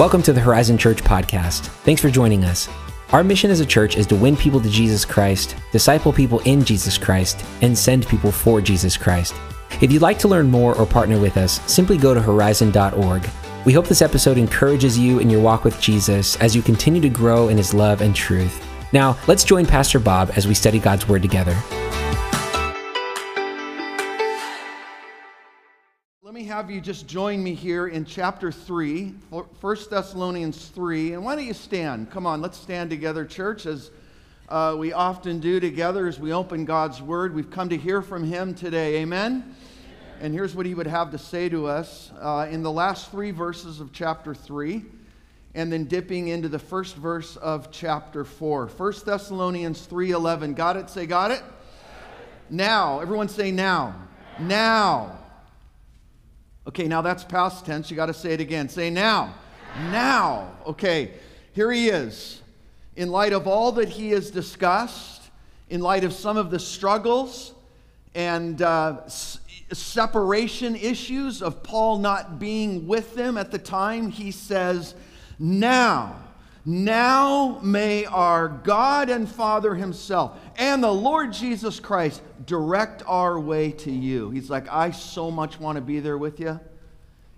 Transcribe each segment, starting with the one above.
Welcome to the Horizon Church podcast. Thanks for joining us. Our mission as a church is to win people to Jesus Christ, disciple people in Jesus Christ, and send people for Jesus Christ. If you'd like to learn more or partner with us, simply go to horizon.org. We hope this episode encourages you in your walk with Jesus as you continue to grow in his love and truth. Now, let's join Pastor Bob as we study God's Word together. Have you just join me here in chapter 3, 1 Thessalonians 3. And why don't you stand? Come on, let's stand together, church, as uh, we often do together as we open God's Word. We've come to hear from Him today. Amen? And here's what He would have to say to us uh, in the last three verses of chapter 3 and then dipping into the first verse of chapter 4 1 thessalonians 3.11 got it say got it now everyone say now now okay now that's past tense. You got to say it again. Say now. Now. Okay here he is. In light of all that he has discussed in light of some of the struggles and uh, separation issues of paul not being with them at the time he says now, now may our God and Father Himself and the Lord Jesus Christ direct our way to you. He's like, I so much want to be there with you.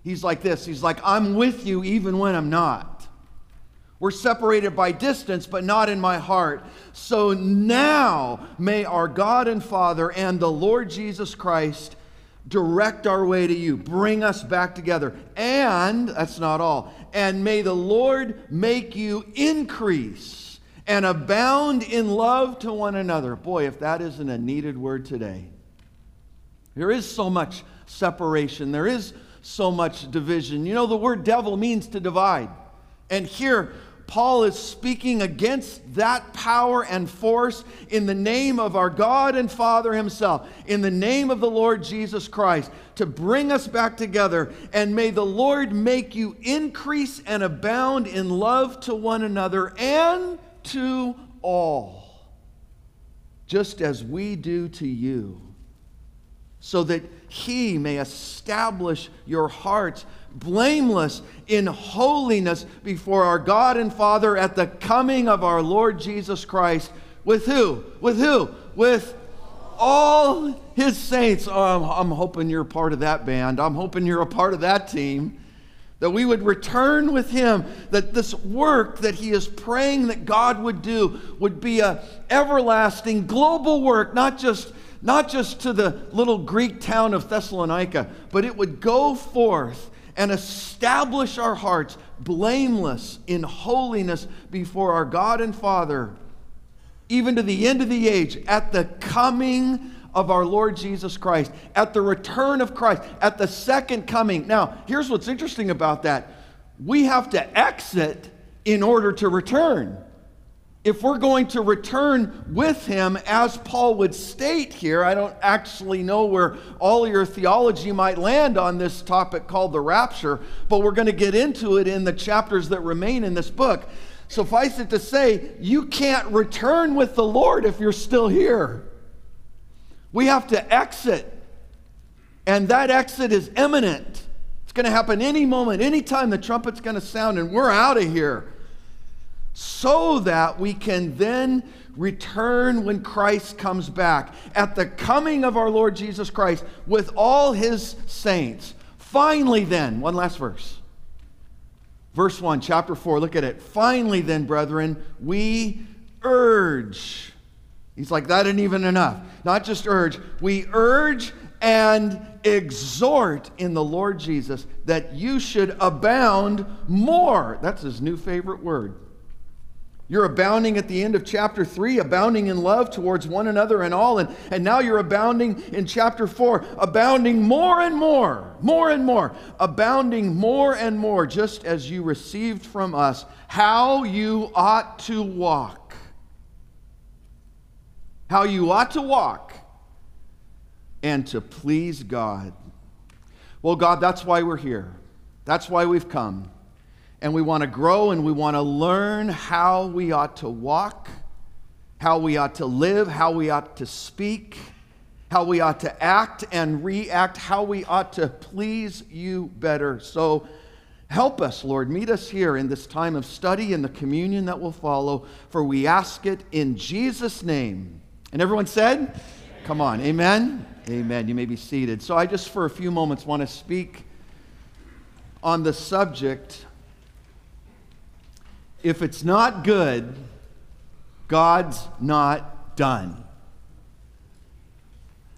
He's like this He's like, I'm with you even when I'm not. We're separated by distance, but not in my heart. So now may our God and Father and the Lord Jesus Christ direct our way to you, bring us back together. And that's not all. And may the Lord make you increase and abound in love to one another. Boy, if that isn't a needed word today. There is so much separation, there is so much division. You know, the word devil means to divide. And here, Paul is speaking against that power and force in the name of our God and Father Himself, in the name of the Lord Jesus Christ, to bring us back together. And may the Lord make you increase and abound in love to one another and to all, just as we do to you, so that He may establish your hearts blameless in holiness before our God and Father at the coming of our Lord Jesus Christ. With who? With who? With all his saints. Oh, I'm, I'm hoping you're part of that band. I'm hoping you're a part of that team. That we would return with him, that this work that he is praying that God would do would be a everlasting global work, not just not just to the little Greek town of Thessalonica, but it would go forth and establish our hearts blameless in holiness before our God and Father, even to the end of the age, at the coming of our Lord Jesus Christ, at the return of Christ, at the second coming. Now, here's what's interesting about that we have to exit in order to return if we're going to return with him, as Paul would state here, I don't actually know where all your theology might land on this topic called the rapture, but we're going to get into it in the chapters that remain in this book. Suffice it to say, you can't return with the Lord if you're still here. We have to exit, and that exit is imminent. It's going to happen any moment, anytime the trumpet's going to sound, and we're out of here so that we can then return when Christ comes back at the coming of our Lord Jesus Christ with all his saints. Finally, then, one last verse. Verse 1, chapter 4, look at it. Finally, then, brethren, we urge. He's like, that isn't even enough. Not just urge, we urge and exhort in the Lord Jesus that you should abound more. That's his new favorite word you're abounding at the end of chapter 3, abounding in love towards one another and all. And, and now you're abounding in chapter 4, abounding more and more, more and more, abounding more and more, just as you received from us how you ought to walk. How you ought to walk and to please God. Well, God, that's why we're here. That's why we've come and we want to grow and we want to learn how we ought to walk, how we ought to live, how we ought to speak, how we ought to act and react, how we ought to please you better. So, Help us, Lord. Meet us here in this time of study and the communion that will follow, for we ask it in Jesus' name. And everyone said, Come on, amen? Amen. You may be seated. So I just, for a few moments, want to speak on the subject if it's not good, God's not done.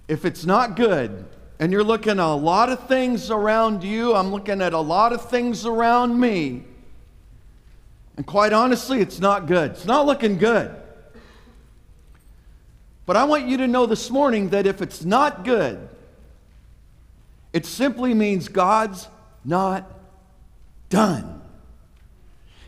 If it's not good, and you're looking at a lot of things around you, I'm looking at a lot of things around me, and quite honestly, it's not good. It's not looking good. But I want you to know this morning that if it's not good, it simply means God's not done.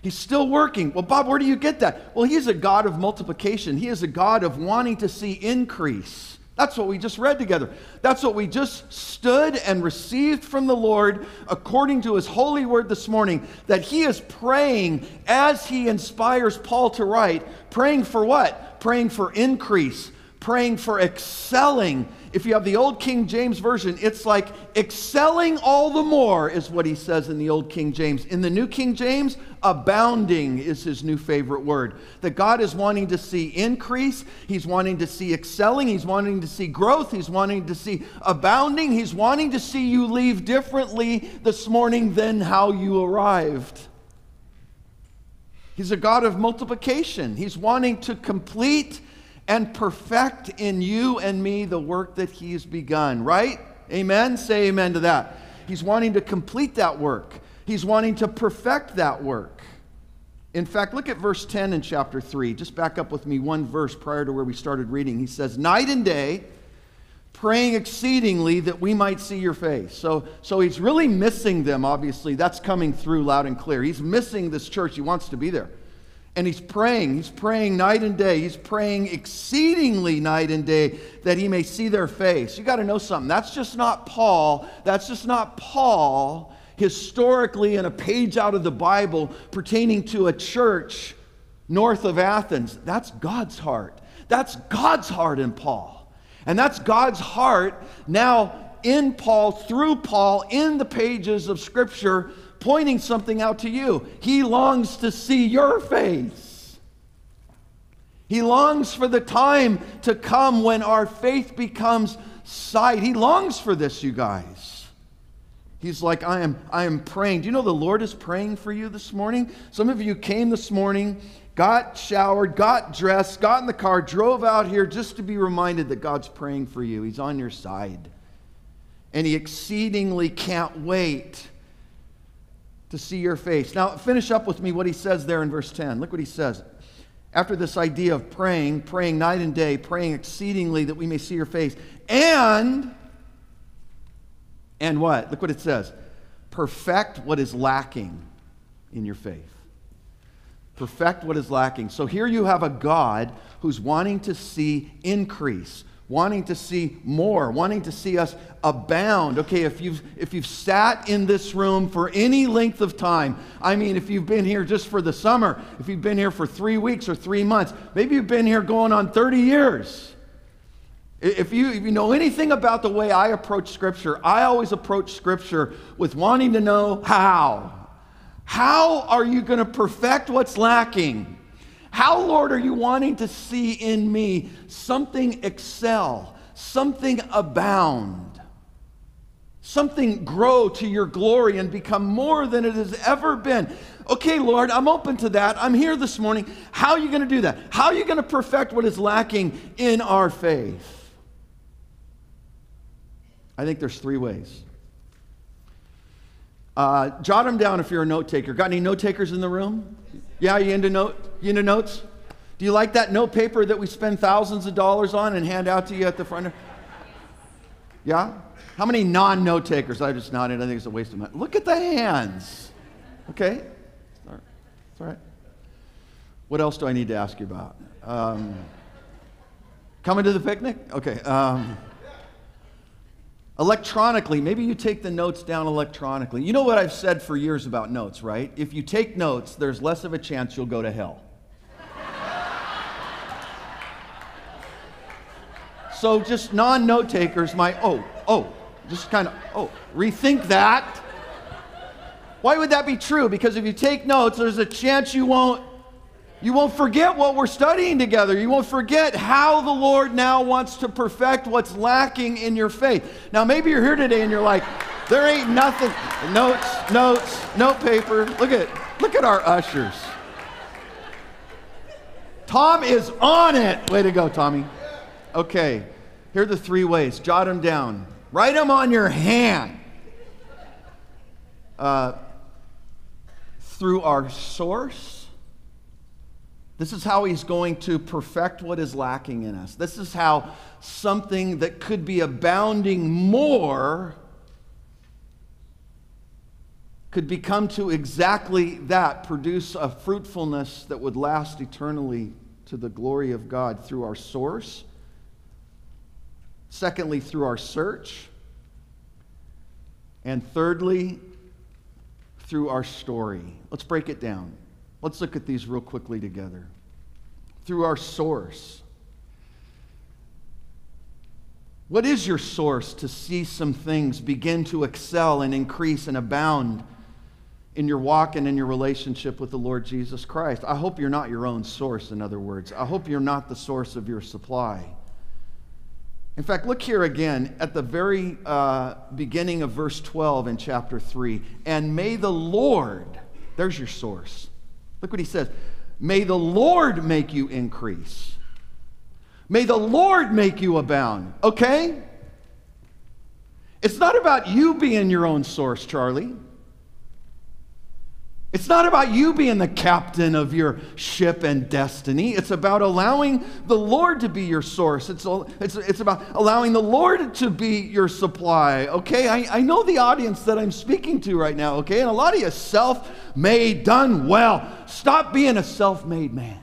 He's still working. Well, Bob, where do you get that? Well, He's a God of multiplication, He is a God of wanting to see increase. That's what we just read together. That's what we just stood and received from the Lord according to His holy word this morning. That He is praying as He inspires Paul to write, praying for what? Praying for increase, praying for excelling. If you have the old King James Version, it's like excelling all the more, is what he says in the old King James. In the New King James, abounding is his new favorite word. That God is wanting to see increase, he's wanting to see excelling, he's wanting to see growth, he's wanting to see abounding, he's wanting to see you leave differently this morning than how you arrived. He's a God of multiplication. He's wanting to complete and perfect in you and me the work that He's begun, right? Amen? Say amen to that. He's wanting to complete that work, He's wanting to perfect that work. In fact, look at verse 10 in chapter 3. Just back up with me one verse prior to where we started reading. He says, Night and day, praying exceedingly that we might see your face. So, so he's really missing them, obviously. That's coming through loud and clear. He's missing this church. He wants to be there and he's praying. He's praying night and day. He's praying exceedingly night and day that he may see their face. You got to know something. That's just not Paul. That's just not Paul historically in a page out of the Bible pertaining to a church north of Athens. That's God's heart. That's God's heart in Paul. And that's God's heart now in Paul, through Paul, in the pages of Scripture pointing something out to you. He longs to see your face. He longs for the time to come when our faith becomes sight. He longs for this, you guys. He's like, I am, I am praying. Do you know the Lord is praying for you this morning? Some of you came this morning, got showered, got dressed, got in the car, drove out here just to be reminded that God's praying for you. He's on your side. And He exceedingly can't wait to see your face. Now, finish up with me what he says there in verse 10. Look what he says. After this idea of praying, praying night and day, praying exceedingly that we may see your face, and, and what? Look what it says. Perfect what is lacking in your faith. Perfect what is lacking. So here you have a God who's wanting to see increase, wanting to see more, wanting to see us abound. Okay, if you've if you've sat in this room for any length of time, I mean if you've been here just for the summer, if you've been here for 3 weeks or 3 months, maybe you've been here going on 30 years. If you, if you know anything about the way I approach Scripture, I always approach Scripture with wanting to know how. How are you going to perfect what's lacking? How, Lord, are you wanting to see in me something excel, something abound, something grow to your glory and become more than it has ever been? Okay, Lord, I'm open to that. I'm here this morning. How are you going to do that? How are you going to perfect what is lacking in our faith? I think there's three ways. Uh, jot them down if you're a note taker. Got any note takers in the room? Yeah, you into note? You into notes? Do you like that note paper that we spend thousands of dollars on and hand out to you at the front? Yeah? How many non-note takers? I just nodded. I think it's a waste of money. Look at the hands. Okay? All right. It's all right. What else do I need to ask you about? Um, coming to the picnic? Okay. Um, electronically, maybe you take the notes down electronically. You know what I've said for years about notes, right? If you take notes, there's less of a chance you'll go to hell. so just non note takers might, oh, oh, just kind of, oh, rethink that. Why would that be true? Because if you take notes, there's a chance you won't you won't forget what we're studying together. You won't forget how the Lord now wants to perfect what's lacking in your faith. Now, maybe you're here today and you're like, there ain't nothing. Notes, notes, note paper. Look at, look at our ushers. Tom is on it. Way to go, Tommy. Okay, here are the three ways. Jot them down. Write them on your hand. Uh, through our source. This is how he's going to perfect what is lacking in us. This is how something that could be abounding more could become to exactly that, produce a fruitfulness that would last eternally to the glory of God through our source. Secondly, through our search. And thirdly, through our story. Let's break it down. Let's look at these real quickly together. Through our source. What is your source to see some things begin to excel and increase and abound in your walk and in your relationship with the Lord Jesus Christ? I hope you're not your own source, in other words. I hope you're not the source of your supply. In fact, look here again at the very uh, beginning of verse 12 in chapter 3. And may the Lord, there's your source. Look what he says. May the Lord make you increase. May the Lord make you abound. Okay? It's not about you being your own source, Charlie. It's not about you being the captain of your ship and destiny. It's about allowing the Lord to be your source. It's, it's, it's about allowing the Lord to be your supply. Okay, I, I know the audience that I'm speaking to right now, okay? And a lot of you self made, done well. Stop being a self made man.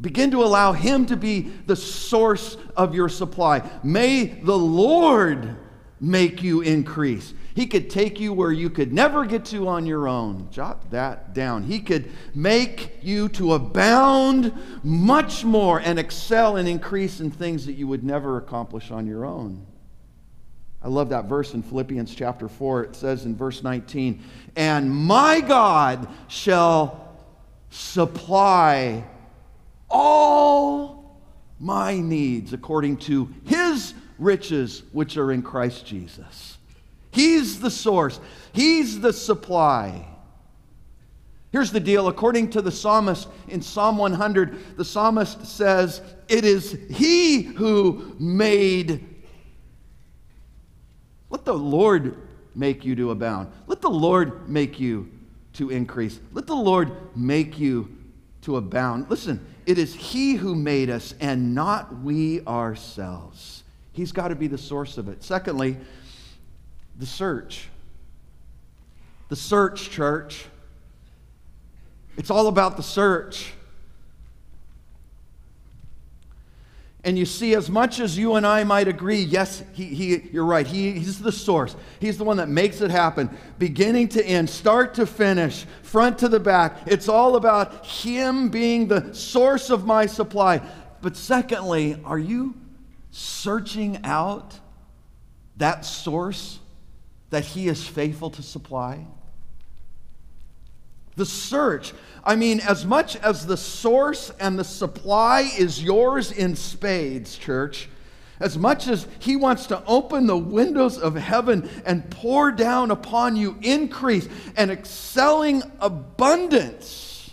Begin to allow Him to be the source of your supply. May the Lord make you increase. He could take you where you could never get to on your own. Jot that down. He could make you to abound much more and excel and increase in things that you would never accomplish on your own. I love that verse in Philippians chapter 4. It says in verse 19, And my God shall supply all my needs according to his riches which are in Christ Jesus. He's the source, He's the supply. Here's the deal. According to the psalmist in Psalm 100, the psalmist says, It is He who made. Let the Lord make you to abound. Let the Lord make you to increase. Let the Lord make you to abound. Listen, it is He who made us and not we ourselves. He's got to be the source of it. Secondly, the search. The search, church. It's all about the search. And you see, as much as you and I might agree, yes, he, he, you're right, he, he's the source. He's the one that makes it happen, beginning to end, start to finish, front to the back. It's all about Him being the source of my supply. But secondly, are you searching out that source that He is faithful to supply? The search, I mean, as much as the source and the supply is yours in spades, church, as much as He wants to open the windows of heaven and pour down upon you increase and excelling abundance,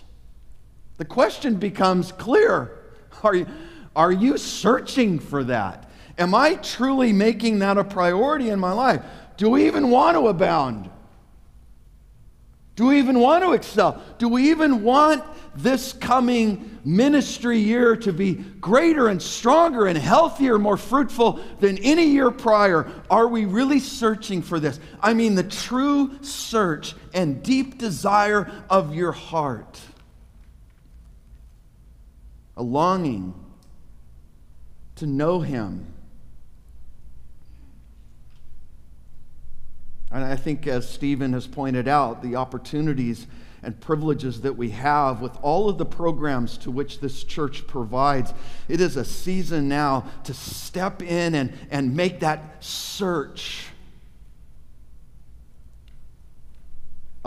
the question becomes clear Are you, are you searching for that? Am I truly making that a priority in my life? Do we even want to abound? Do we even want to excel? Do we even want this coming ministry year to be greater and stronger and healthier, more fruitful than any year prior? Are we really searching for this? I mean, the true search and deep desire of your heart. A longing to know Him And I think, as Stephen has pointed out, the opportunities and privileges that we have with all of the programs to which this church provides, it is a season now to step in and, and make that search.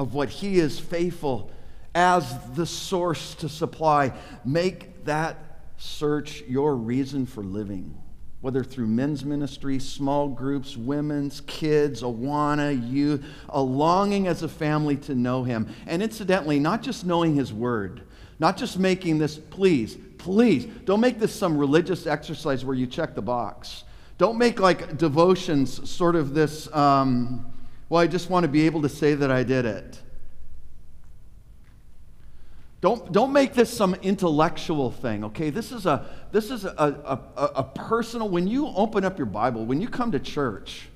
of what He is faithful as the source to supply. Make that search your reason for living, whether through men's ministry, small groups, women's, kids, Awana, youth, a longing as a family to know Him. And incidentally, not just knowing His Word, not just making this, please, please, don't make this some religious exercise where you check the box. Don't make like devotions sort of this, um, well, I just want to be able to say that I did it. Don't, don't make this some intellectual thing, okay? This is, a, this is a, a, a, personal, when you open up your Bible, when you come to church,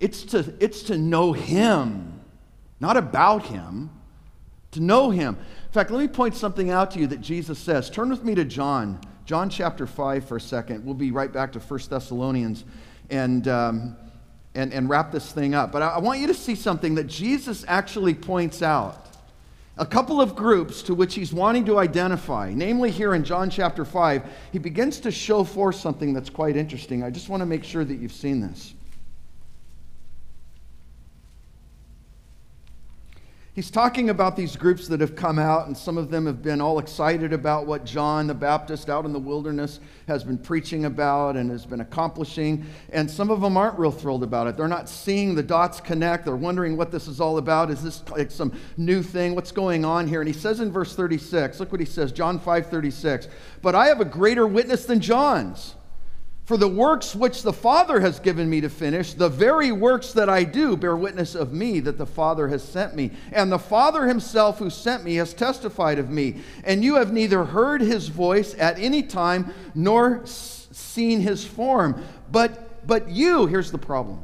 it's to, it's to know Him, not about Him, to know Him. In fact, let me point something out to you that Jesus says. Turn with me to John, John chapter 5 for a second. We'll be right back to 1 Thessalonians and, um, and, and wrap this thing up. But I, I want you to see something that Jesus actually points out a couple of groups to which he's wanting to identify. Namely, here in John chapter 5, he begins to show forth something that's quite interesting. I just want to make sure that you've seen this. He's talking about these groups that have come out, and some of them have been all excited about what John the Baptist out in the wilderness has been preaching about and has been accomplishing. And some of them aren't real thrilled about it. They're not seeing the dots connect. They're wondering what this is all about. Is this like some new thing? What's going on here? And he says in verse 36, look what he says, John 5 36. But I have a greater witness than John's for the works which the Father has given me to finish, the very works that I do, bear witness of me that the Father has sent me. And the Father himself who sent me has testified of me. And you have neither heard his voice at any time nor s- seen his form. But, but you, here's the problem.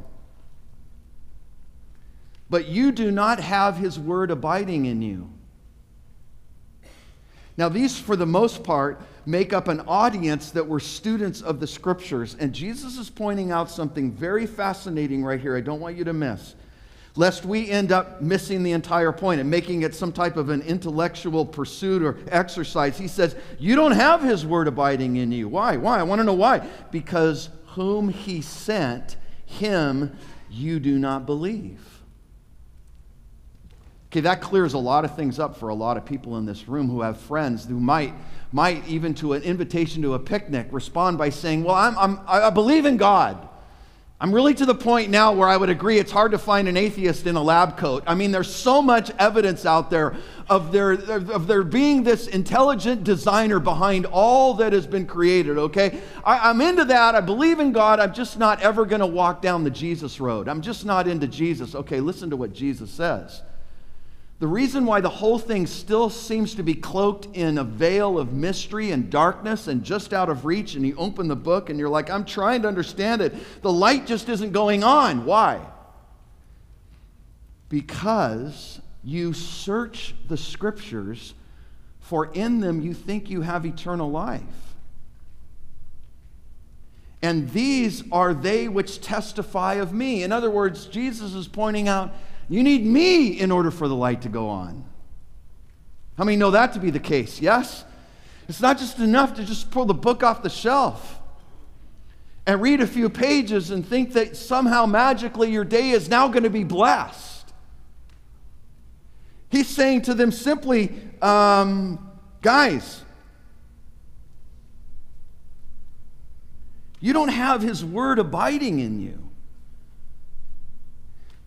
But you do not have his word abiding in you. Now, these, for the most part, make up an audience that were students of the scriptures. And Jesus is pointing out something very fascinating right here. I don't want you to miss. Lest we end up missing the entire point and making it some type of an intellectual pursuit or exercise. He says, You don't have his word abiding in you. Why? Why? I want to know why. Because whom he sent, him you do not believe. Okay, that clears a lot of things up for a lot of people in this room who have friends who might, might even to an invitation to a picnic, respond by saying, Well, I'm, I'm, I believe in God. I'm really to the point now where I would agree it's hard to find an atheist in a lab coat. I mean, there's so much evidence out there of there, of there being this intelligent designer behind all that has been created, okay? I, I'm into that. I believe in God. I'm just not ever going to walk down the Jesus road. I'm just not into Jesus. Okay, listen to what Jesus says. The reason why the whole thing still seems to be cloaked in a veil of mystery and darkness and just out of reach, and you open the book and you're like, I'm trying to understand it. The light just isn't going on. Why? Because you search the scriptures, for in them you think you have eternal life. And these are they which testify of me. In other words, Jesus is pointing out you need me in order for the light to go on. How many know that to be the case? Yes? It's not just enough to just pull the book off the shelf and read a few pages and think that somehow magically your day is now going to be blessed. He's saying to them simply, um, guys, you don't have his word abiding in you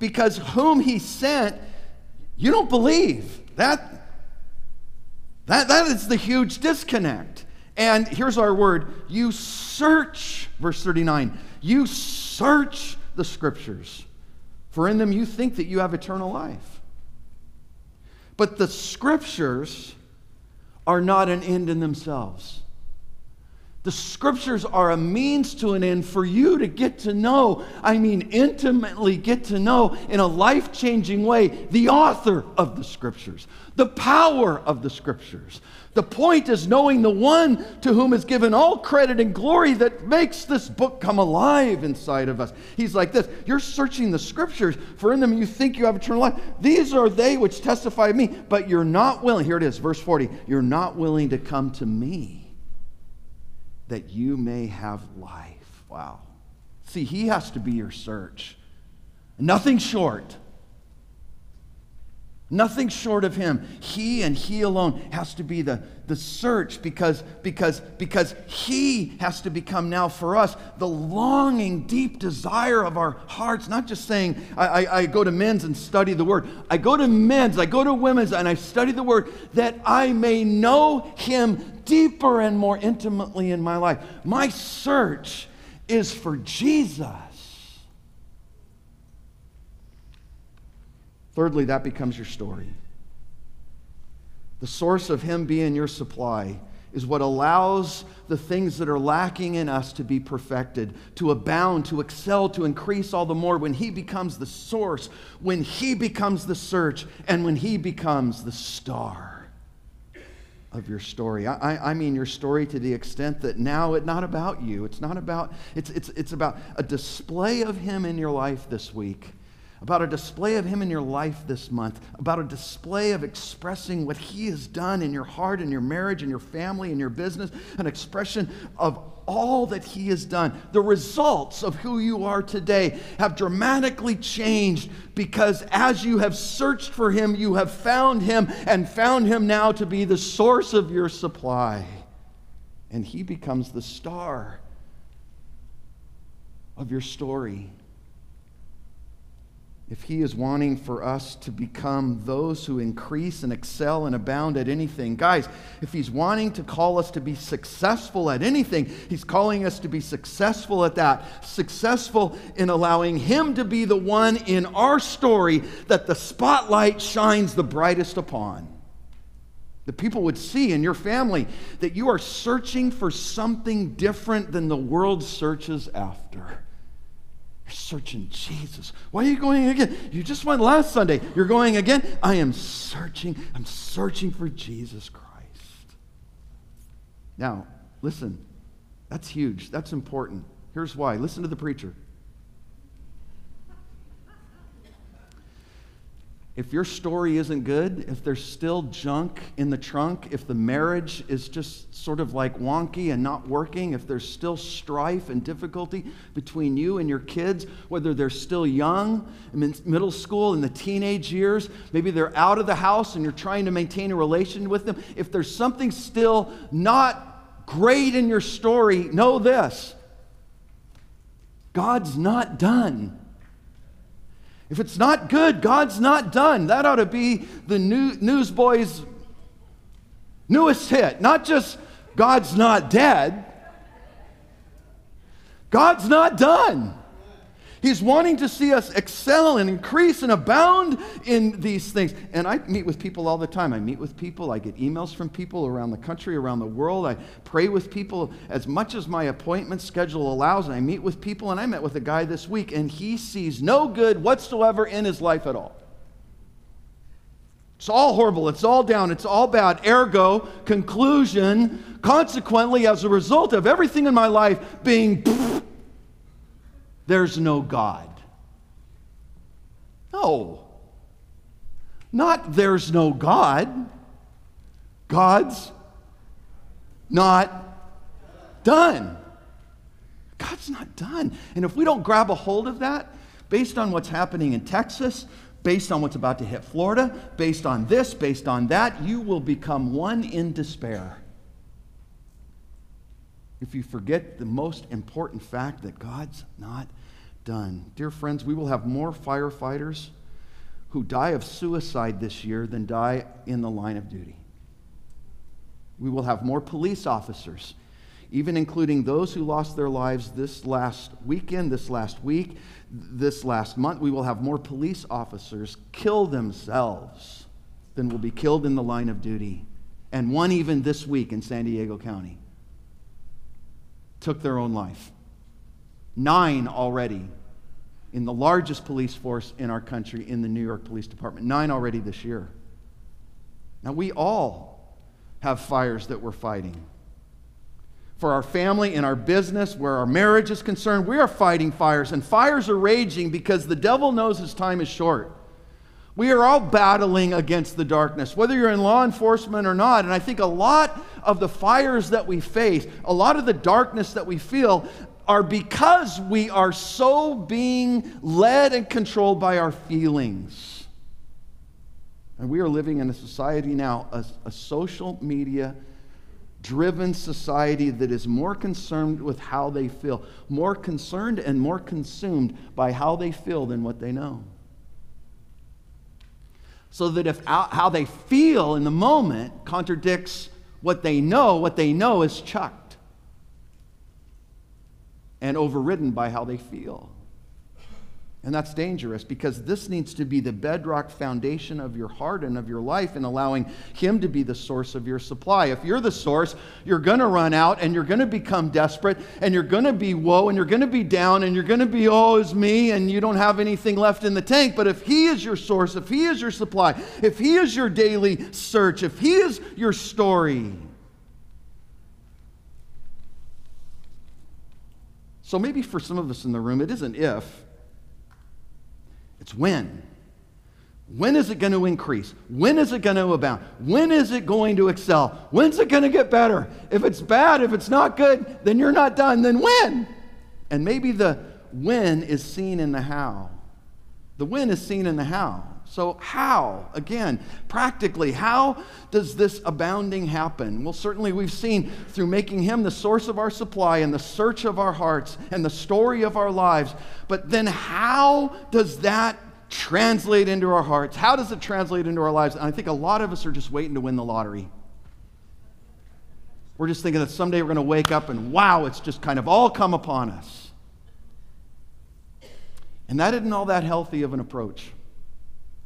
because whom he sent, you don't believe. That, that, that is the huge disconnect. And here's our word you search, verse 39, you search the scriptures, for in them you think that you have eternal life. But the scriptures are not an end in themselves. The scriptures are a means to an end for you to get to know, I mean, intimately get to know in a life changing way the author of the scriptures, the power of the scriptures. The point is knowing the one to whom is given all credit and glory that makes this book come alive inside of us. He's like this You're searching the scriptures, for in them you think you have eternal life. These are they which testify of me, but you're not willing. Here it is, verse 40. You're not willing to come to me that you may have life. Wow. See, he has to be your search. Nothing short. Nothing short of him. He and he alone has to be the, the search because, because, because he has to become now for us the longing, deep desire of our hearts. Not just saying, I, I, I go to men's and study the word. I go to men's, I go to women's, and I study the word that I may know him deeper and more intimately in my life. My search is for Jesus. Thirdly, that becomes your story. The source of Him being your supply is what allows the things that are lacking in us to be perfected, to abound, to excel, to increase all the more when He becomes the source, when He becomes the search, and when He becomes the star of your story. I, I, mean your story to the extent that now it's not about you. It's not about, it's, it's, it's about a display of Him in your life this week about a display of Him in your life this month, about a display of expressing what He has done in your heart, in your marriage, in your family, in your business, an expression of all that He has done. The results of who you are today have dramatically changed because as you have searched for Him, you have found Him and found Him now to be the source of your supply. And He becomes the star of your story if He is wanting for us to become those who increase and excel and abound at anything. Guys, if He's wanting to call us to be successful at anything, He's calling us to be successful at that. Successful in allowing Him to be the one in our story that the spotlight shines the brightest upon. The people would see in your family that you are searching for something different than the world searches after. You're searching Jesus. Why are you going again? You just went last Sunday. You're going again? I am searching. I'm searching for Jesus Christ. Now, listen. That's huge. That's important. Here's why. Listen to the preacher. If your story isn't good, if there's still junk in the trunk, if the marriage is just sort of like wonky and not working, if there's still strife and difficulty between you and your kids, whether they're still young, in middle school, in the teenage years, maybe they're out of the house and you're trying to maintain a relation with them, if there's something still not great in your story, know this God's not done. If it's not good, God's not done. That ought to be the new, newsboys' newest hit. Not just God's not dead, God's not done. He's wanting to see us excel and increase and abound in these things. And I meet with people all the time. I meet with people, I get emails from people around the country, around the world. I pray with people as much as my appointment schedule allows. And I meet with people, and I met with a guy this week, and he sees no good whatsoever in his life at all. It's all horrible. It's all down. It's all bad. Ergo, conclusion, consequently, as a result of everything in my life being there's no God. No. Not there's no God. God's not done. God's not done. And if we don't grab a hold of that, based on what's happening in Texas, based on what's about to hit Florida, based on this, based on that, you will become one in despair. If you forget the most important fact that God's not done. Dear friends, we will have more firefighters who die of suicide this year than die in the line of duty. We will have more police officers, even including those who lost their lives this last weekend, this last week, this last month. We will have more police officers kill themselves than will be killed in the line of duty. And one even this week in San Diego County took their own life. Nine already in the largest police force in our country in the New York Police Department. Nine already this year. Now, we all have fires that we're fighting. For our family and our business, where our marriage is concerned, we are fighting fires, and fires are raging because the devil knows his time is short. We are all battling against the darkness, whether you're in law enforcement or not. And I think a lot of the fires that we face, a lot of the darkness that we feel, are because we are so being led and controlled by our feelings. And we are living in a society now, a, a social media driven society that is more concerned with how they feel, more concerned and more consumed by how they feel than what they know. So that if how they feel in the moment contradicts what they know, what they know is chucked and overridden by how they feel. And that's dangerous because this needs to be the bedrock foundation of your heart and of your life in allowing Him to be the source of your supply. If you're the source, you're going to run out and you're going to become desperate and you're going to be woe and you're going to be down and you're going to be, oh, it's me, and you don't have anything left in the tank. But if He is your source, if He is your supply, if He is your daily search, if He is your story, so maybe for some of us in the room, it isn't if it's when. When is it going to increase? When is it going to abound? When is it going to excel? When's it going to get better? If it's bad, if it's not good, then you're not done. Then when? And maybe the when is seen in the how. The when is seen in the how. So, how? Again, practically, how does this abounding happen? Well, certainly we've seen through making Him the source of our supply and the search of our hearts and the story of our lives. But then, how does that translate into our hearts? How does it translate into our lives? And I think a lot of us are just waiting to win the lottery. We're just thinking that someday we're going to wake up and wow, it's just kind of all come upon us. And that isn't all that healthy of an approach.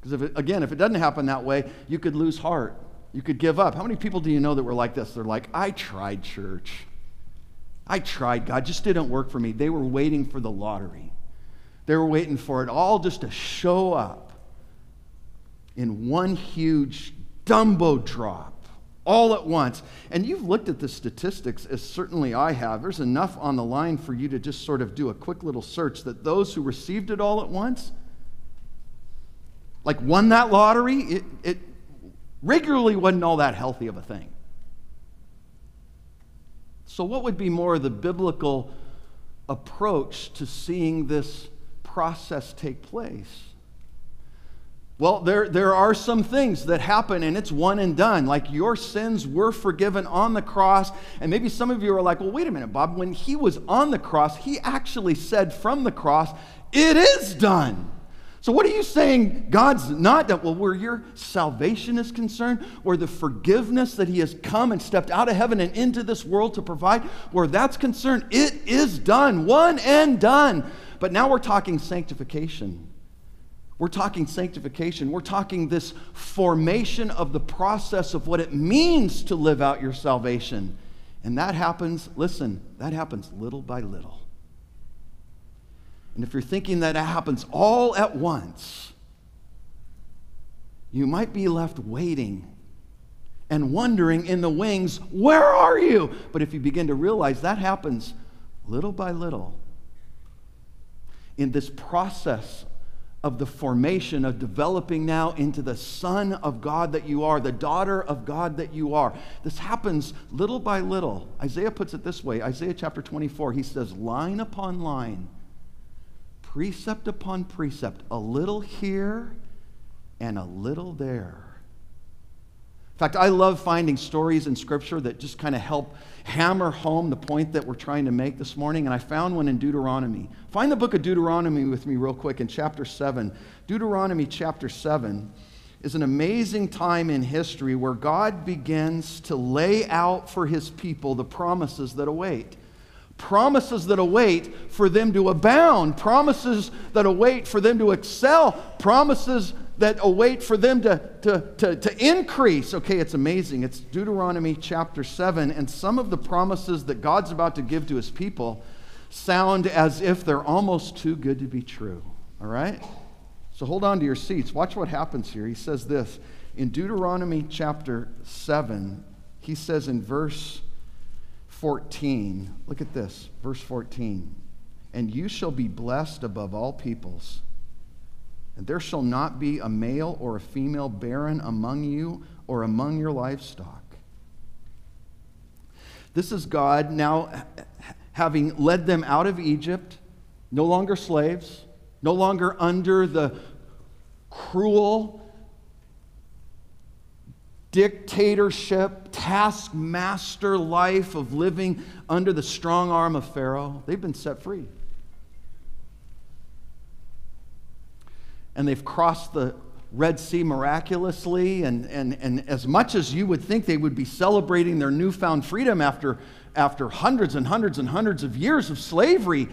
Because again, if it doesn't happen that way, you could lose heart. You could give up. How many people do you know that were like this? They're like, I tried church. I tried God, just didn't work for me. They were waiting for the lottery. They were waiting for it all just to show up in one huge Dumbo drop all at once. And you've looked at the statistics, as certainly I have. There's enough on the line for you to just sort of do a quick little search that those who received it all at once, like won that lottery, it, it regularly wasn't all that healthy of a thing. So, what would be more of the biblical approach to seeing this process take place? Well, there, there are some things that happen and it's one and done. Like your sins were forgiven on the cross. And maybe some of you are like, well, wait a minute, Bob. When he was on the cross, he actually said from the cross, it is done. So, what are you saying God's not that, Well, where your salvation is concerned, where the forgiveness that He has come and stepped out of heaven and into this world to provide, where that's concerned, it is done, one and done. But now we're talking sanctification. We're talking sanctification. We're talking this formation of the process of what it means to live out your salvation. And that happens, listen, that happens little by little. And if you're thinking that it happens all at once, you might be left waiting and wondering in the wings, where are you? But if you begin to realize that happens little by little in this process of the formation of developing now into the son of God that you are, the daughter of God that you are. This happens little by little. Isaiah puts it this way Isaiah chapter 24, he says, line upon line precept upon precept, a little here and a little there. In fact, I love finding stories in Scripture that just kind of help hammer home the point that we're trying to make this morning. And I found one in Deuteronomy. Find the book of Deuteronomy with me, real quick, in chapter 7. Deuteronomy chapter 7 is an amazing time in history where God begins to lay out for his people the promises that await promises that await for them to abound, promises that await for them to excel, promises that await for them to, to, to, to, increase. Okay, it's amazing. It's Deuteronomy chapter 7, and some of the promises that God's about to give to his people sound as if they're almost too good to be true. All right? So hold on to your seats. Watch what happens here. He says this in Deuteronomy chapter 7, he says in verse 14, look at this, verse 14. And you shall be blessed above all peoples, and there shall not be a male or a female barren among you or among your livestock. This is God now having led them out of Egypt, no longer slaves, no longer under the cruel dictatorship, taskmaster life of living under the strong arm of Pharaoh, they've been set free. And they've crossed the Red Sea miraculously. And, and, and as much as you would think they would be celebrating their newfound freedom after, after hundreds and hundreds and hundreds of years of slavery,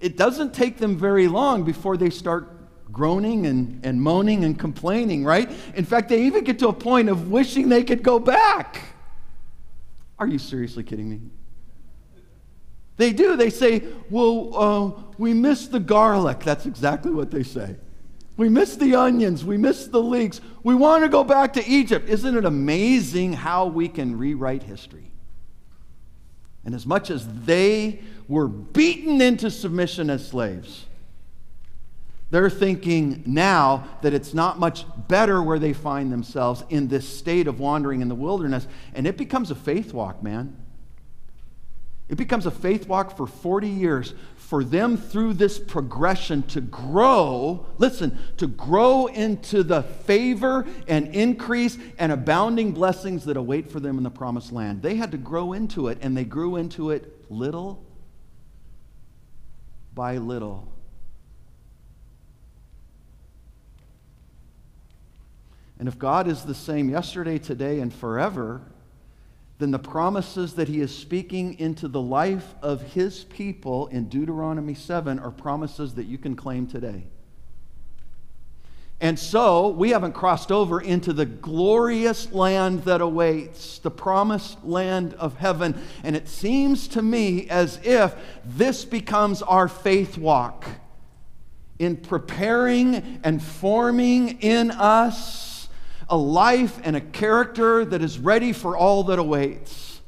it doesn't take them very long before they start groaning and, and moaning and complaining, right? In fact, they even get to a point of wishing they could go back. Are you seriously kidding me? They do. They say, Well, uh, we miss the garlic. That's exactly what they say. We miss the onions. We miss the leeks. We want to go back to Egypt. Isn't it amazing how we can rewrite history? And as much as they were beaten into submission as slaves, they're thinking now that it's not much better where they find themselves in this state of wandering in the wilderness. And it becomes a faith walk, man. It becomes a faith walk for 40 years for them through this progression to grow, listen, to grow into the favor and increase and abounding blessings that await for them in the promised land. They had to grow into it, and they grew into it little by little. And if God is the same yesterday, today, and forever, then the promises that he is speaking into the life of his people in Deuteronomy 7 are promises that you can claim today. And so we haven't crossed over into the glorious land that awaits, the promised land of heaven. And it seems to me as if this becomes our faith walk in preparing and forming in us a life and a character that is ready for all that awaits.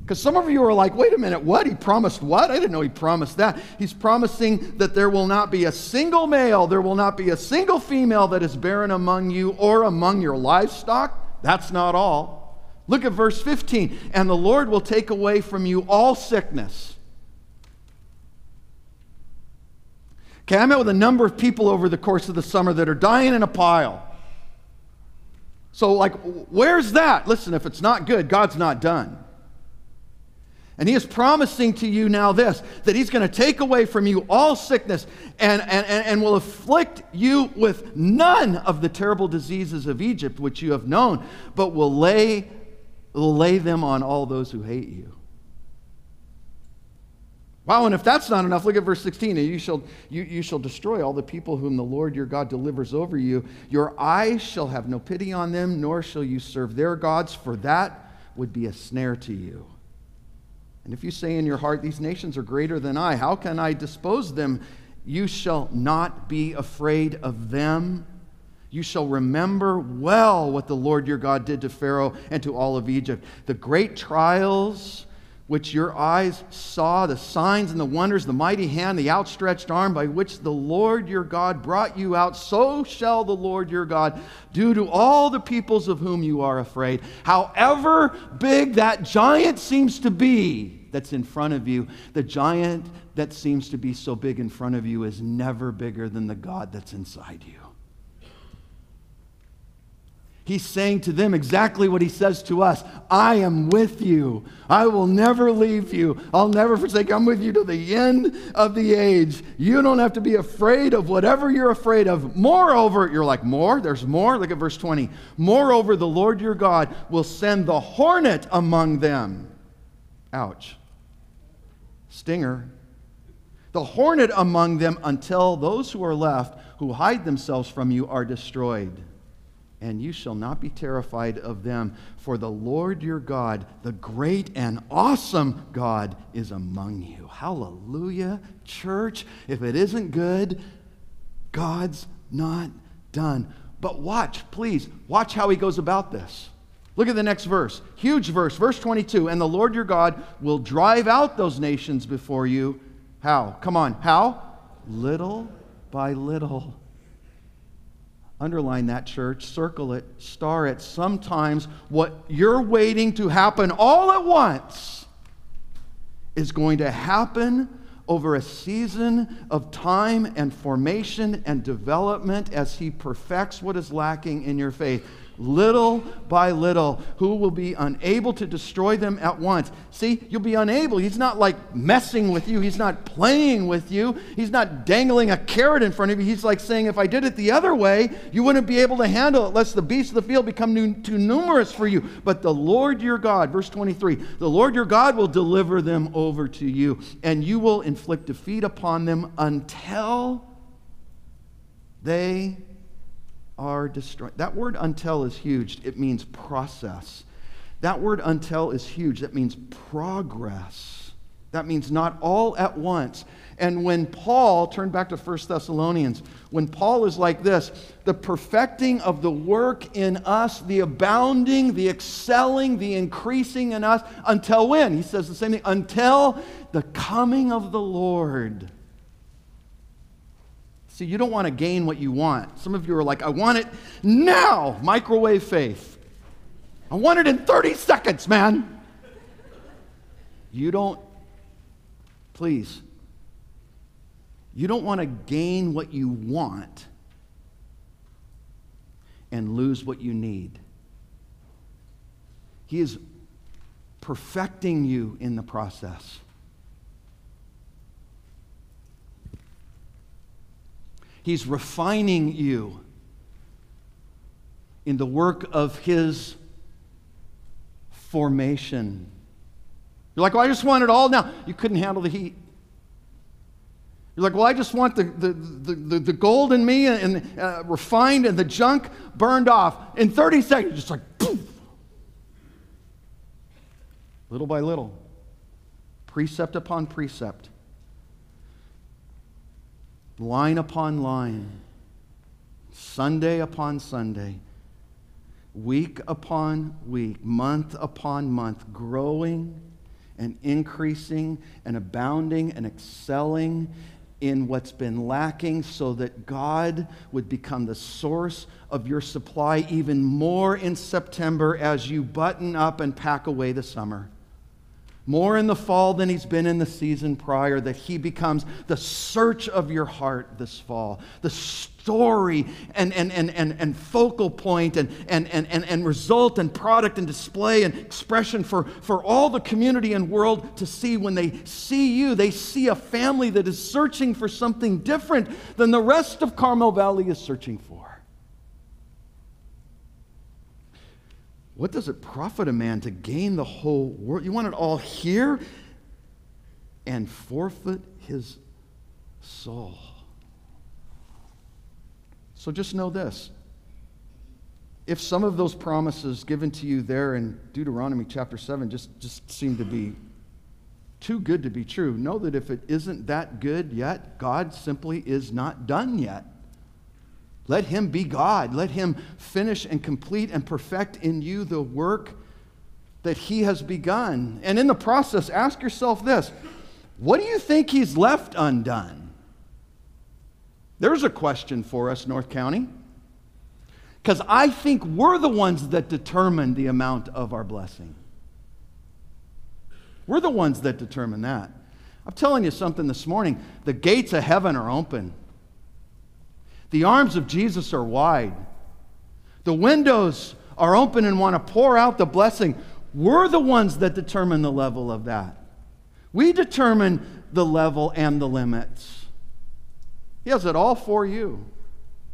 Because some of you are like, wait a minute, what? He promised what? I didn't know he promised that. He's promising that there will not be a single male, there will not be a single female that is barren among you or among your livestock. That's not all. Look at verse 15. And the Lord will take away from you all sickness. Okay, I met with a number of people over the course of the summer that are dying in a pile. So, like, where's that? Listen, if it's not good, God's not done. And he is promising to you now this that he's going to take away from you all sickness and, and, and will afflict you with none of the terrible diseases of Egypt, which you have known, but will lay, will lay them on all those who hate you. Wow, and if that's not enough, look at verse 16. And you shall, you, you shall destroy all the people whom the Lord your God delivers over you. Your eyes shall have no pity on them, nor shall you serve their gods, for that would be a snare to you. And if you say in your heart, These nations are greater than I, how can I dispose them? You shall not be afraid of them. You shall remember well what the Lord your God did to Pharaoh and to all of Egypt. The great trials which your eyes saw, the signs and the wonders, the mighty hand, the outstretched arm by which the Lord your God brought you out, so shall the Lord your God do to all the peoples of whom you are afraid. However big that giant seems to be that's in front of you, the giant that seems to be so big in front of you is never bigger than the God that's inside you. He's saying to them exactly what he says to us I am with you. I will never leave you. I'll never forsake. I'm with you to the end of the age. You don't have to be afraid of whatever you're afraid of. Moreover, you're like, More? There's more? Look at verse 20. Moreover, the Lord your God will send the hornet among them. Ouch. Stinger. The hornet among them until those who are left, who hide themselves from you, are destroyed and you shall not be terrified of them, for the Lord your God, the great and awesome God, is among you. Hallelujah, church. If it isn't good, God's not done. But watch, please, watch how he goes about this. Look at the next verse. Huge verse, verse 22. And the Lord your God will drive out those nations before you. How? Come on. How? Little by little Underline that, church. Circle it. Star it. Sometimes what you're waiting to happen all at once is going to happen over a season of time and formation and development as He perfects what is lacking in your faith. Little by little, who will be unable to destroy them at once. See, you'll be unable. He's not like messing with you, he's not playing with you, he's not dangling a carrot in front of you. He's like saying, if I did it the other way, you wouldn't be able to handle it, lest the beasts of the field become too numerous for you. But the Lord your God, verse 23, the Lord your God will deliver them over to you, and you will inflict defeat upon them until they are destroyed. That word until is huge. It means process. That word until is huge. That means progress. That means not all at once. And when Paul, turn back to 1 Thessalonians, when Paul is like this, the perfecting of the work in us, the abounding, the excelling, the increasing in us, until when? He says the same thing, until the coming of the Lord. See, you don't want to gain what you want. Some of you are like, I want it now, microwave faith. I want it in 30 seconds, man. You don't, please, you don't want to gain what you want and lose what you need. He is perfecting you in the process. He's refining you in the work of His formation. You're like, well, I just want it all now. You couldn't handle the heat. You're like, well, I just want the, the, the, the, gold in me and, and uh, refined and the junk burned off. In 30 seconds, just like, poof. Little by little, precept upon precept line upon line, Sunday upon Sunday, week upon week, month upon month, growing and increasing and abounding and excelling in what's been lacking so that God would become the source of your supply even more in September as you button up and pack away the summer more in the fall than he's been in the season prior, that he becomes the search of your heart this fall, the story and, and, and, and, and focal point and, and, and, and, and result and product and display and expression for, for all the community and world to see when they see you. They see a family that is searching for something different than the rest of Carmel Valley is searching for. What does it profit a man to gain the whole world? You want it all here and forfeit his soul. So just know this. If some of those promises given to you there in Deuteronomy chapter 7 just, just seem to be too good to be true, know that if it isn't that good yet, God simply is not done yet. Let him be God. Let him finish and complete and perfect in you the work that he has begun. And in the process, ask yourself this what do you think he's left undone? There's a question for us, North County. Because I think we're the ones that determine the amount of our blessing. We're the ones that determine that. I'm telling you something this morning. The gates of heaven are open. The arms of Jesus are wide. The windows are open and want to pour out the blessing. We're the ones that determine the level of that. We determine the level and the limits. He has it all for you.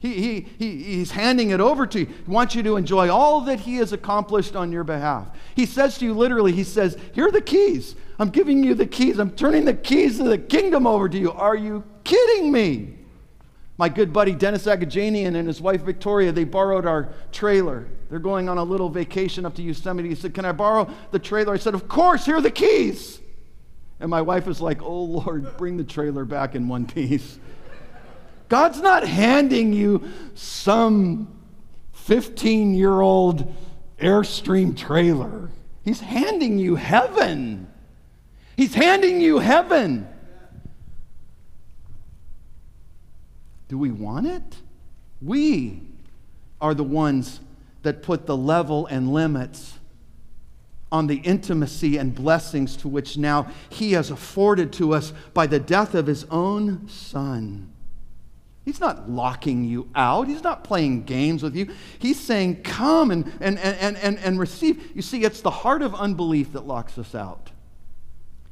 He, he, he, he's handing it over to you. He wants you to enjoy all that he has accomplished on your behalf. He says to you literally, he says, Here are the keys. I'm giving you the keys. I'm turning the keys of the kingdom over to you. Are you kidding me? My good buddy Dennis Agajanian and his wife Victoria, they borrowed our trailer. They're going on a little vacation up to Yosemite. He said, Can I borrow the trailer? I said, Of course, here are the keys. And my wife was like, Oh Lord, bring the trailer back in one piece. God's not handing you some 15 year old Airstream trailer, He's handing you heaven. He's handing you heaven. Do we want it? We are the ones that put the level and limits on the intimacy and blessings to which now He has afforded to us by the death of His own Son. He's not locking you out. He's not playing games with you. He's saying, Come and, and, and, and, and receive. You see, it's the heart of unbelief that locks us out.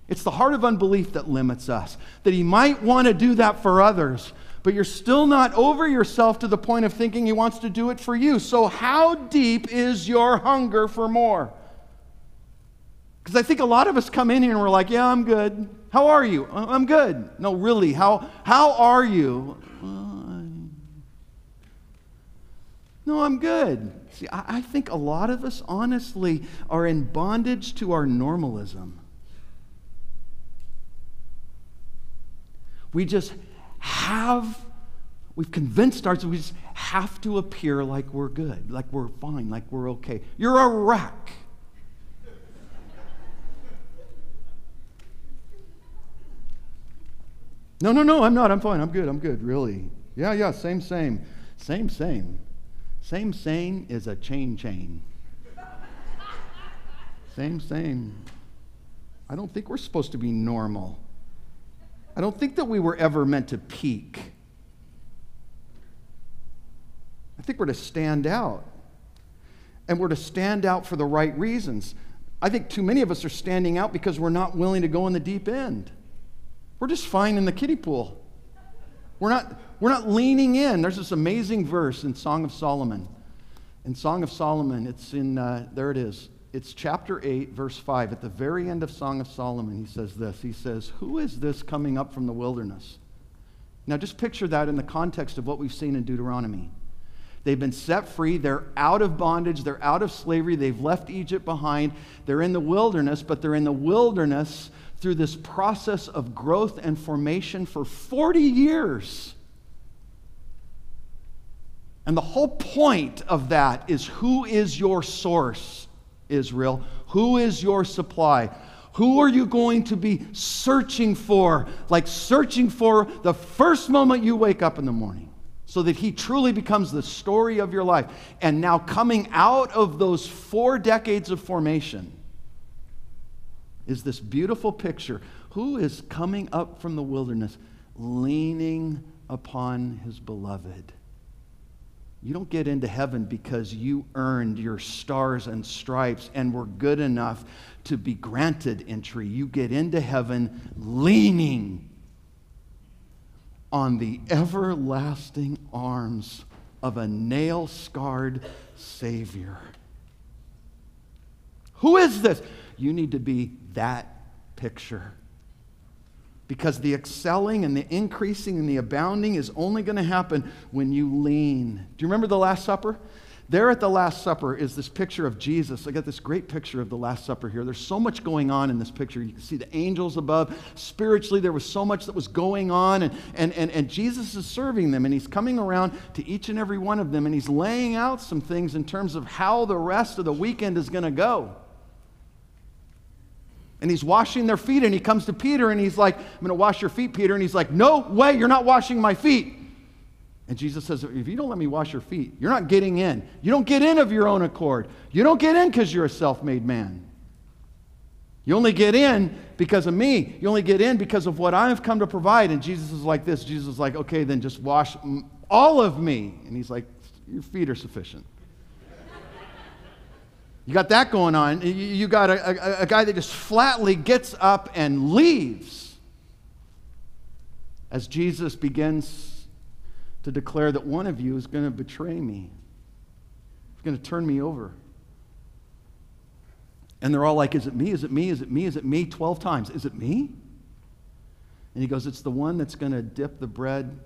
It's the heart of unbelief that limits us. That He might want to do that for others, but you're still not over yourself to the point of thinking He wants to do it for you. So, how deep is your hunger for more? Because I think a lot of us come in here and we're like, Yeah, I'm good. How are you? Uh, I'm good. No, really, how, how are you? No, I'm good. See, I, I think a lot of us, honestly, are in bondage to our normalism. We just have, we've convinced ourselves we just have to appear like we're good, like we're fine, like we're okay. You're a wreck. No, no, no, I'm not. I'm fine. I'm good. I'm good, really. Yeah, yeah, same, same. Same, same. Same, same is a chain, chain. same, same. I don't think we're supposed to be normal. I don't think that we were ever meant to peak. I think we're to stand out. And we're to stand out for the right reasons. I think too many of us are standing out because we're not willing to go in the deep end. We're just fine in the kiddie pool. We're not, we're not leaning in. There's this amazing verse in Song of Solomon. In Song of Solomon, it's in, uh, there it is. It's chapter 8, verse 5. At the very end of Song of Solomon, he says this. He says, Who is this coming up from the wilderness? Now, just picture that in the context of what we've seen in Deuteronomy. They've been set free. They're out of bondage. They're out of slavery. They've left Egypt behind. They're in the wilderness, but they're in the wilderness through this process of growth and formation for 40 years. And the whole point of that is who is your source, Israel? Who is your supply? Who are you going to be searching for? Like searching for the first moment you wake up in the morning, so that He truly becomes the story of your life. And now, coming out of those four decades of formation, is this beautiful picture. Who is coming up from the wilderness, leaning upon his beloved? You don't get into heaven because you earned your stars and stripes and were good enough to be granted entry. You get into heaven leaning on the everlasting arms of a nail scarred Savior. Who is this? You need to be that picture. Because the excelling and the increasing and the abounding is only going to happen when you lean. Do you remember the Last Supper? There at the Last Supper is this picture of Jesus. I got this great picture of the Last Supper here. There's so much going on in this picture. You can see the angels above. Spiritually, there was so much that was going on, and, and, and, and Jesus is serving them, and he's coming around to each and every one of them, and he's laying out some things in terms of how the rest of the weekend is going to go and he's washing their feet and he comes to Peter and he's like, I'm going to wash your feet, Peter. And he's like, No way, you're not washing my feet. And Jesus says, If you don't let me wash your feet, you're not getting in. You don't get in of your own accord. You don't get in because you're a self made man. You only get in because of me. You only get in because of what I've come to provide. And Jesus is like this. Jesus is like, Okay, then just wash all of me. And he's like, Your feet are sufficient. You got that going on. You got a, a, a, guy that just flatly gets up and leaves as Jesus begins to declare that one of you is going to betray me, He's going to turn me over. And they're all like, Is it me? Is it me? Is it me? Is it me? 12 times. Is it me? And he goes, It's the one that's going to dip the bread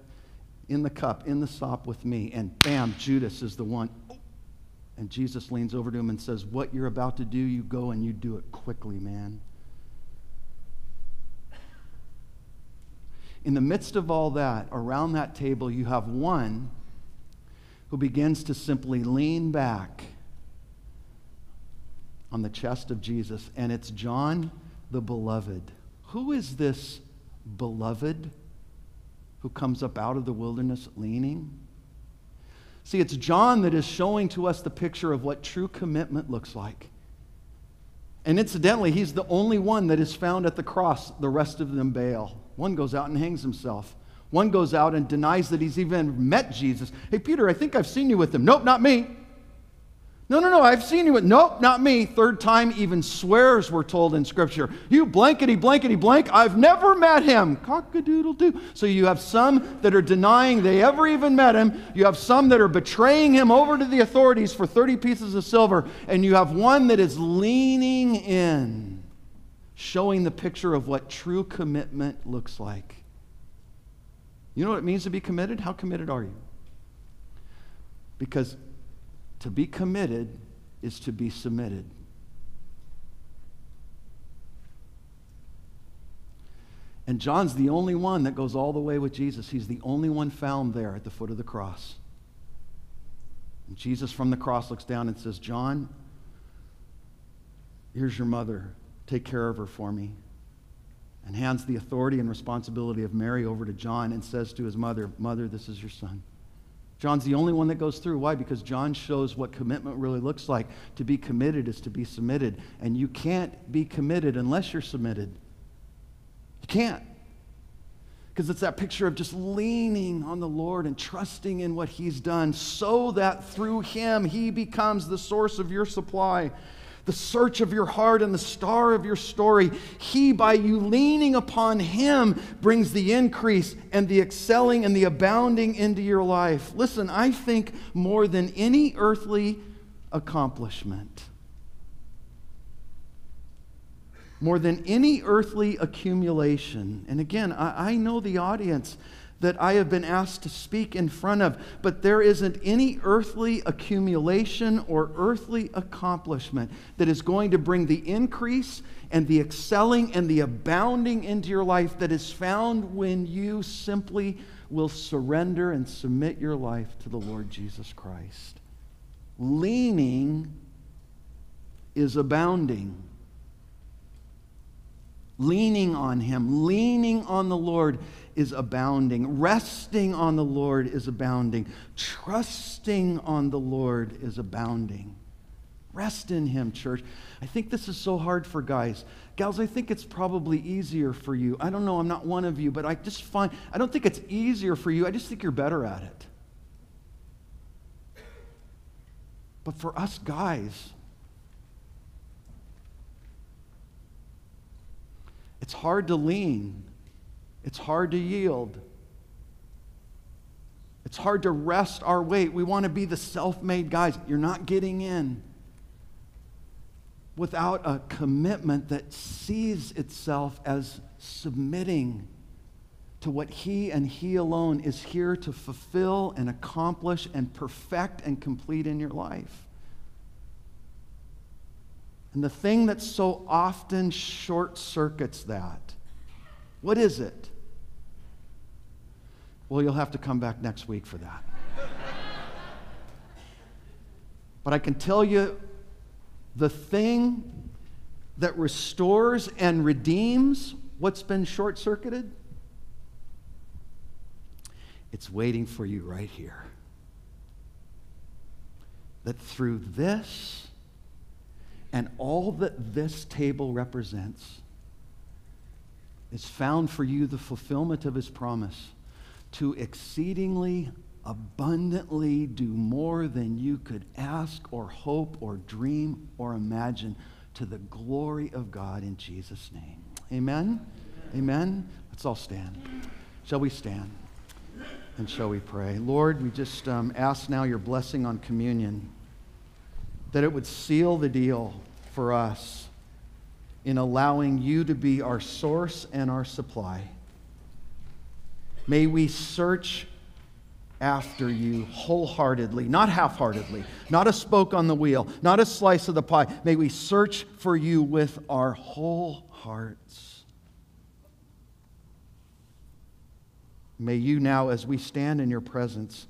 in the cup, in the sop with me. And bam, Judas is the one. And Jesus leans over to him and says, What you're about to do, you go and you do it quickly, man. In the midst of all that, around that table, you have one who begins to simply lean back on the chest of Jesus, and it's John the Beloved. Who is this beloved who comes up out of the wilderness leaning? See, it's John that is showing to us the picture of what true commitment looks like. And incidentally, he's the only one that is found at the cross. The rest of them bail. One goes out and hangs himself. One goes out and denies that he's even met Jesus. Hey, Peter, I think I've seen you with him. Nope, not me. No, no, no, I've seen you with, nope, not me. Third time, even swears, we're told in Scripture. You blankety, blankety, blank, I've never met him. Cock a doodle doo. So you have some that are denying they ever even met him. You have some that are betraying him over to the authorities for 30 pieces of silver. And you have one that is leaning in, showing the picture of what true commitment looks like. You know what it means to be committed? How committed are you? Because to be committed is to be submitted. And John's the only one that goes all the way with Jesus. He's the only one found there at the foot of the cross. And Jesus from the cross looks down and says, John, here's your mother. Take care of her for me. And hands the authority and responsibility of Mary over to John and says to his mother, Mother, this is your son. John's the only one that goes through. Why? Because John shows what commitment really looks like. To be committed is to be submitted. And you can't be committed unless you're submitted. You can't. Because it's that picture of just leaning on the Lord and trusting in what He's done so that through Him He becomes the source of your supply the search of your heart and the star of your story. He, by you leaning upon Him, brings the increase and the excelling and the abounding into your life. Listen, I think more than any earthly accomplishment, more than any earthly accumulation, and again, I, I know the audience that I have been asked to speak in front of, but there isn't any earthly accumulation or earthly accomplishment that is going to bring the increase and the excelling and the abounding into your life that is found when you simply will surrender and submit your life to the Lord Jesus Christ. Leaning is abounding leaning on Him, leaning on the Lord is abounding. Resting on the Lord is abounding. Trusting on the Lord is abounding. Rest in Him, church. I think this is so hard for guys. Gals, I think it's probably easier for you. I don't know, I'm not one of you, but I just find, I don't think it's easier for you. I just think you're better at it. But for us guys, it's hard to lean it's hard to yield. It's hard to rest our weight. We want to be the self made guys. You're not getting in without a commitment that sees itself as submitting to what He and He alone is here to fulfill and accomplish and perfect and complete in your life. And the thing that so often short circuits that what is it? Well, you'll have to come back next week for that. but I can tell you the thing that restores and redeems what's been short circuited, it's waiting for you right here. That through this and all that this table represents, is found for you the fulfillment of his promise to exceedingly abundantly do more than you could ask or hope or dream or imagine to the glory of God in Jesus' name. Amen? Amen. Amen. Let's all stand. Shall we stand? And shall we pray? Lord, we just um, ask now your blessing on communion, that it would seal the deal for us in allowing you to be our source and our supply. May we search after you wholeheartedly, not half heartedly, not a spoke on the wheel, not a slice of the pie. May we search for you with our whole hearts. May you now, as we stand in your presence,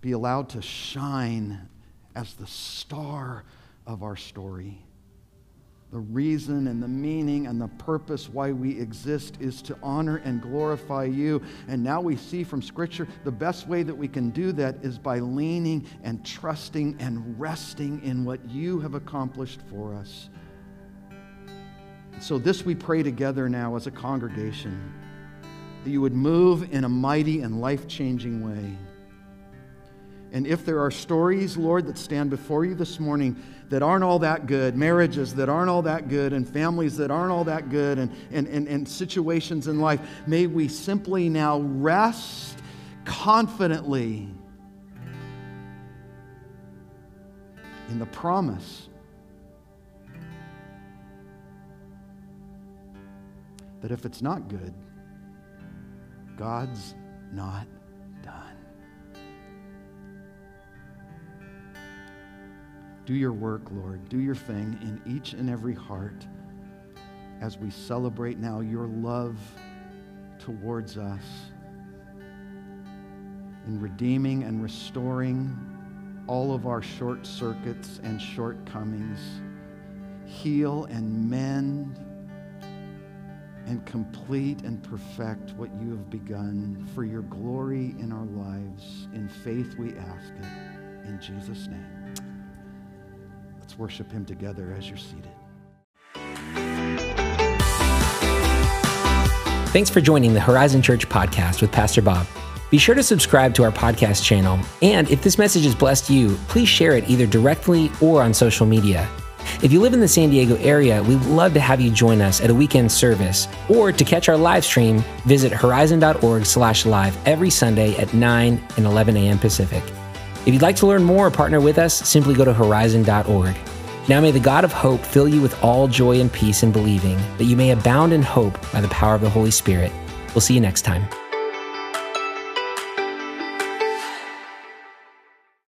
be allowed to shine as the star of our story the reason and the meaning and the purpose why we exist is to honor and glorify you. And now we see from Scripture the best way that we can do that is by leaning and trusting and resting in what you have accomplished for us. So, this we pray together now as a congregation that you would move in a mighty and life changing way. And if there are stories, Lord, that stand before you this morning that aren't all that good, marriages that aren't all that good, and families that aren't all that good, and, and, and, and situations in life, may we simply now rest confidently in the promise that if it's not good, God's not Do your work, Lord. Do your thing in each and every heart as we celebrate now your love towards us in redeeming and restoring all of our short circuits and shortcomings. Heal and mend and complete and perfect what you have begun for your glory in our lives. In faith we ask it. In Jesus' name. Let's worship him together as you're seated. Thanks for joining the Horizon Church podcast with Pastor Bob. Be sure to subscribe to our podcast channel, and if this message has blessed you, please share it either directly or on social media. If you live in the San Diego area, we'd love to have you join us at a weekend service, or to catch our live stream, visit horizon.org slash live every Sunday at 9 and 11 a.m. Pacific. If you'd like to learn more or partner with us, simply go to horizon.org. Now may the God of hope fill you with all joy and peace in believing, that you may abound in hope by the power of the Holy Spirit. We'll see you next time.